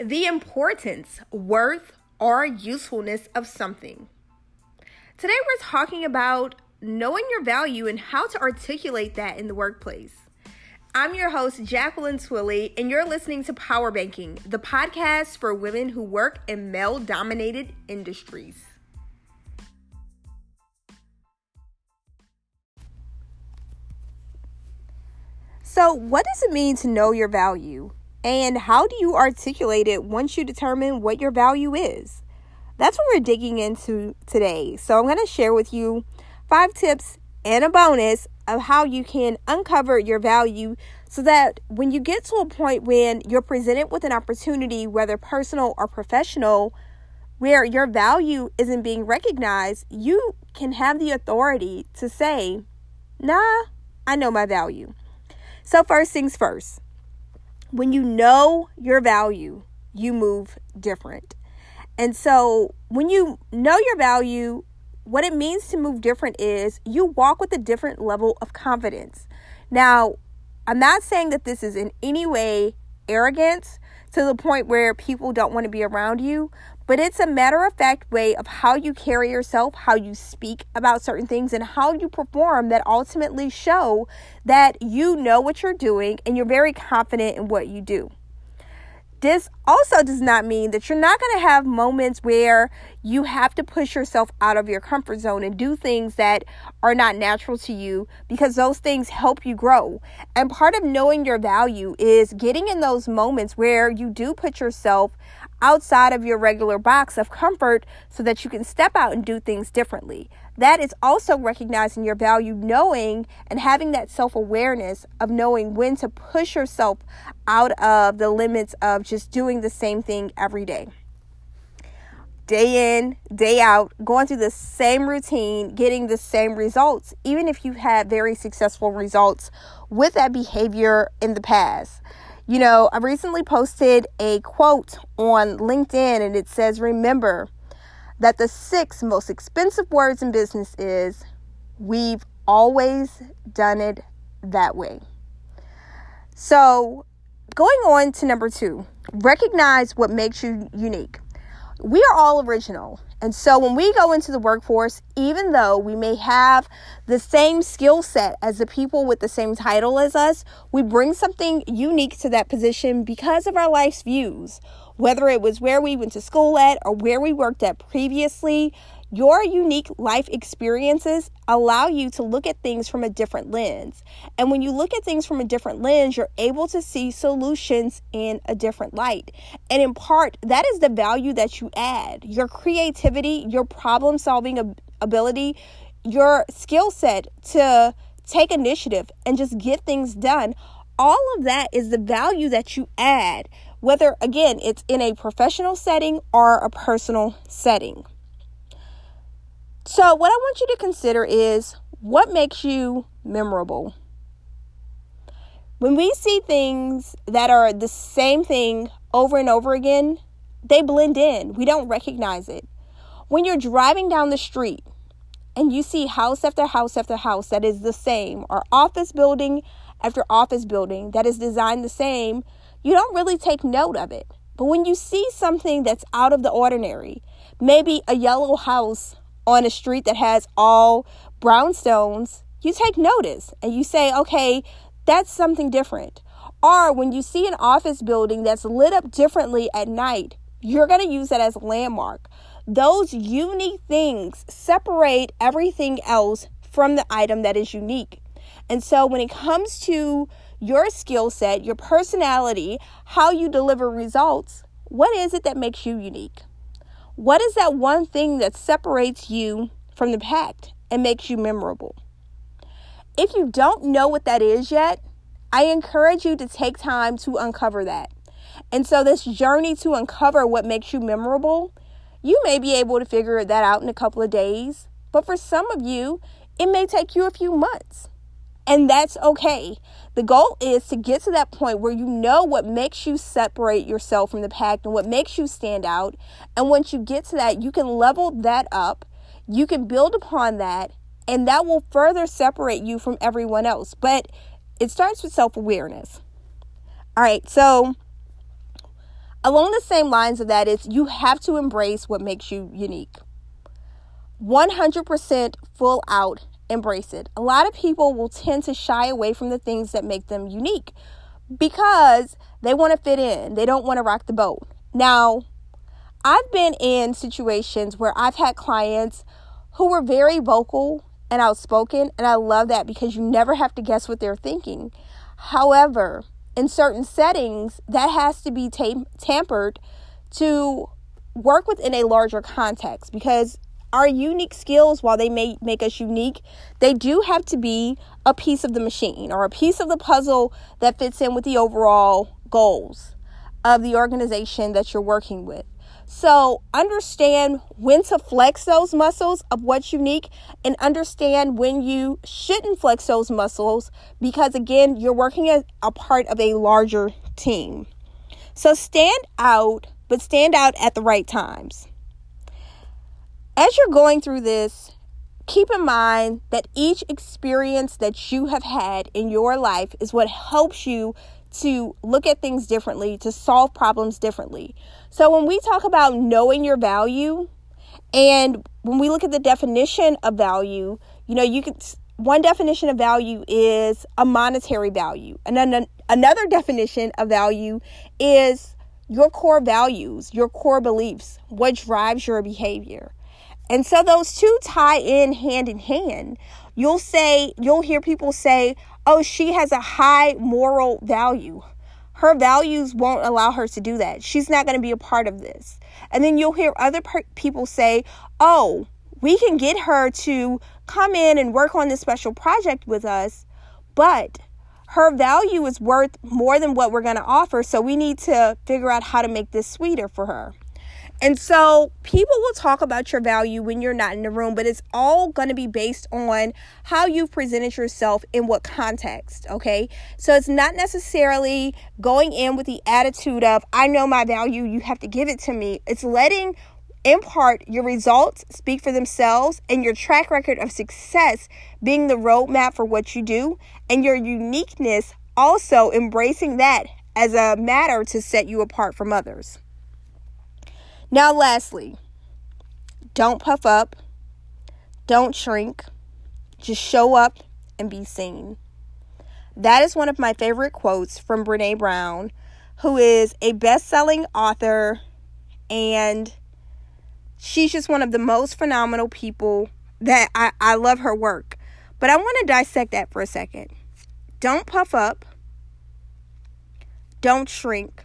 the importance, worth, or usefulness of something. Today, we're talking about knowing your value and how to articulate that in the workplace. I'm your host, Jacqueline Twillie, and you're listening to Power Banking, the podcast for women who work in male dominated industries. So, what does it mean to know your value? And how do you articulate it once you determine what your value is? That's what we're digging into today. So, I'm going to share with you five tips and a bonus of how you can uncover your value so that when you get to a point when you're presented with an opportunity, whether personal or professional, where your value isn't being recognized, you can have the authority to say, Nah, I know my value. So, first things first, when you know your value, you move different. And so, when you know your value, what it means to move different is you walk with a different level of confidence. Now, I'm not saying that this is in any way arrogance to the point where people don't want to be around you, but it's a matter of fact way of how you carry yourself, how you speak about certain things, and how you perform that ultimately show that you know what you're doing and you're very confident in what you do. This also does not mean that you're not going to have moments where you have to push yourself out of your comfort zone and do things that are not natural to you because those things help you grow. And part of knowing your value is getting in those moments where you do put yourself outside of your regular box of comfort so that you can step out and do things differently. That is also recognizing your value, knowing and having that self awareness of knowing when to push yourself out of the limits of just doing the same thing every day. Day in, day out, going through the same routine, getting the same results, even if you've had very successful results with that behavior in the past. You know, I recently posted a quote on LinkedIn and it says, Remember that the six most expensive words in business is, We've always done it that way. So, going on to number two, recognize what makes you unique. We are all original. And so when we go into the workforce, even though we may have the same skill set as the people with the same title as us, we bring something unique to that position because of our life's views. Whether it was where we went to school at or where we worked at previously, your unique life experiences allow you to look at things from a different lens. And when you look at things from a different lens, you're able to see solutions in a different light. And in part, that is the value that you add your creativity, your problem solving ability, your skill set to take initiative and just get things done. All of that is the value that you add, whether again it's in a professional setting or a personal setting. So, what I want you to consider is what makes you memorable. When we see things that are the same thing over and over again, they blend in. We don't recognize it. When you're driving down the street and you see house after house after house that is the same, or office building after office building that is designed the same, you don't really take note of it. But when you see something that's out of the ordinary, maybe a yellow house on a street that has all brownstones, you take notice and you say, okay, that's something different. Or when you see an office building that's lit up differently at night, you're going to use that as a landmark. Those unique things separate everything else from the item that is unique. And so when it comes to your skill set, your personality, how you deliver results, what is it that makes you unique? What is that one thing that separates you from the pack and makes you memorable? If you don't know what that is yet, I encourage you to take time to uncover that. And so, this journey to uncover what makes you memorable, you may be able to figure that out in a couple of days. But for some of you, it may take you a few months. And that's okay. The goal is to get to that point where you know what makes you separate yourself from the pack and what makes you stand out. And once you get to that, you can level that up, you can build upon that, and that will further separate you from everyone else. But it starts with self awareness. All right, so along the same lines of that is you have to embrace what makes you unique. 100% full out embrace it. A lot of people will tend to shy away from the things that make them unique because they want to fit in. They don't want to rock the boat. Now, I've been in situations where I've had clients who were very vocal and outspoken, and I love that because you never have to guess what they're thinking. However, in certain settings, that has to be tam- tampered to work within a larger context because our unique skills, while they may make us unique, they do have to be a piece of the machine or a piece of the puzzle that fits in with the overall goals of the organization that you're working with. So, understand when to flex those muscles of what's unique and understand when you shouldn't flex those muscles because, again, you're working as a part of a larger team. So, stand out, but stand out at the right times. As you're going through this, keep in mind that each experience that you have had in your life is what helps you to look at things differently, to solve problems differently. So when we talk about knowing your value, and when we look at the definition of value, you know, you can one definition of value is a monetary value. And then another definition of value is your core values, your core beliefs, what drives your behavior. And so those two tie in hand in hand. You'll say, you'll hear people say, oh, she has a high moral value. Her values won't allow her to do that. She's not going to be a part of this. And then you'll hear other per- people say, oh, we can get her to come in and work on this special project with us, but her value is worth more than what we're going to offer. So we need to figure out how to make this sweeter for her. And so people will talk about your value when you're not in the room, but it's all going to be based on how you've presented yourself in what context, okay? So it's not necessarily going in with the attitude of, I know my value, you have to give it to me. It's letting in part your results speak for themselves and your track record of success being the roadmap for what you do, and your uniqueness also embracing that as a matter to set you apart from others. Now, lastly, don't puff up, don't shrink, just show up and be seen. That is one of my favorite quotes from Brene Brown, who is a best selling author, and she's just one of the most phenomenal people that I, I love her work. But I want to dissect that for a second. Don't puff up, don't shrink.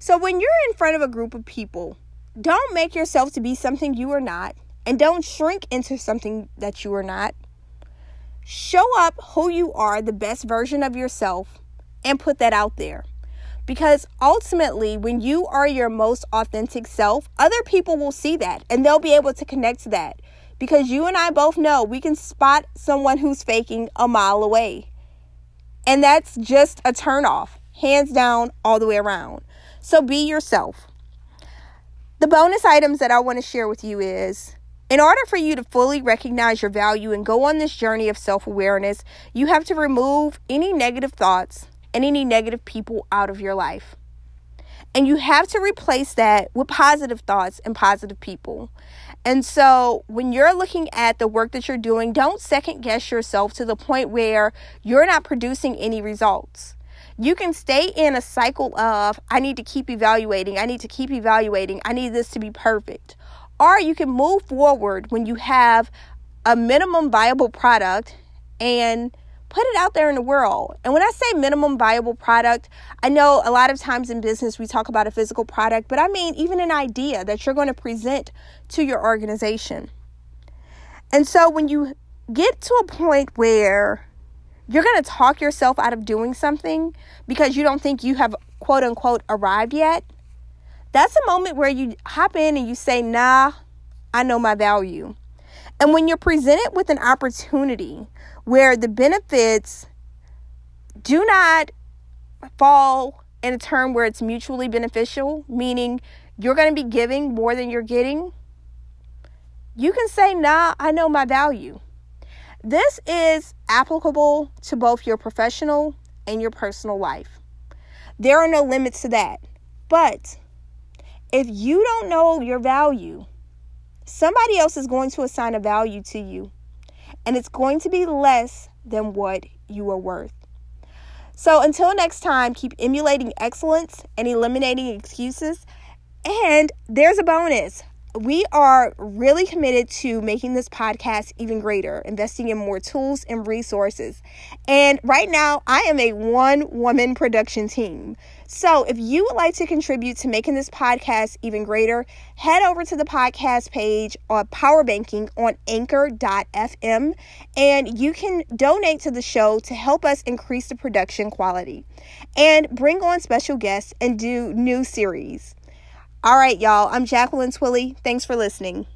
So, when you're in front of a group of people, don't make yourself to be something you are not, and don't shrink into something that you are not. Show up who you are, the best version of yourself, and put that out there. Because ultimately, when you are your most authentic self, other people will see that and they'll be able to connect to that. Because you and I both know we can spot someone who's faking a mile away. And that's just a turnoff, hands down, all the way around. So be yourself. The bonus items that I want to share with you is in order for you to fully recognize your value and go on this journey of self awareness, you have to remove any negative thoughts and any negative people out of your life. And you have to replace that with positive thoughts and positive people. And so, when you're looking at the work that you're doing, don't second guess yourself to the point where you're not producing any results you can stay in a cycle of, I need to keep evaluating, I need to keep evaluating, I need this to be perfect. Or you can move forward when you have a minimum viable product and put it out there in the world. And when I say minimum viable product, I know a lot of times in business we talk about a physical product, but I mean even an idea that you're going to present to your organization. And so when you get to a point where you're going to talk yourself out of doing something because you don't think you have quote unquote arrived yet, that's a moment where you hop in and you say, nah, I know my value. And when you're presented with an opportunity where the benefits do not fall in a term where it's mutually beneficial, meaning you're going to be giving more than you're getting, you can say, nah, I know my value. This is applicable to both your professional and your personal life. There are no limits to that. But if you don't know your value, somebody else is going to assign a value to you, and it's going to be less than what you are worth. So until next time, keep emulating excellence and eliminating excuses. And there's a bonus we are really committed to making this podcast even greater, investing in more tools and resources. And right now, I am a one woman production team. So if you would like to contribute to making this podcast even greater, head over to the podcast page on Power Banking on anchor.fm and you can donate to the show to help us increase the production quality and bring on special guests and do new series. All right, y'all. I'm Jacqueline Twillie. Thanks for listening.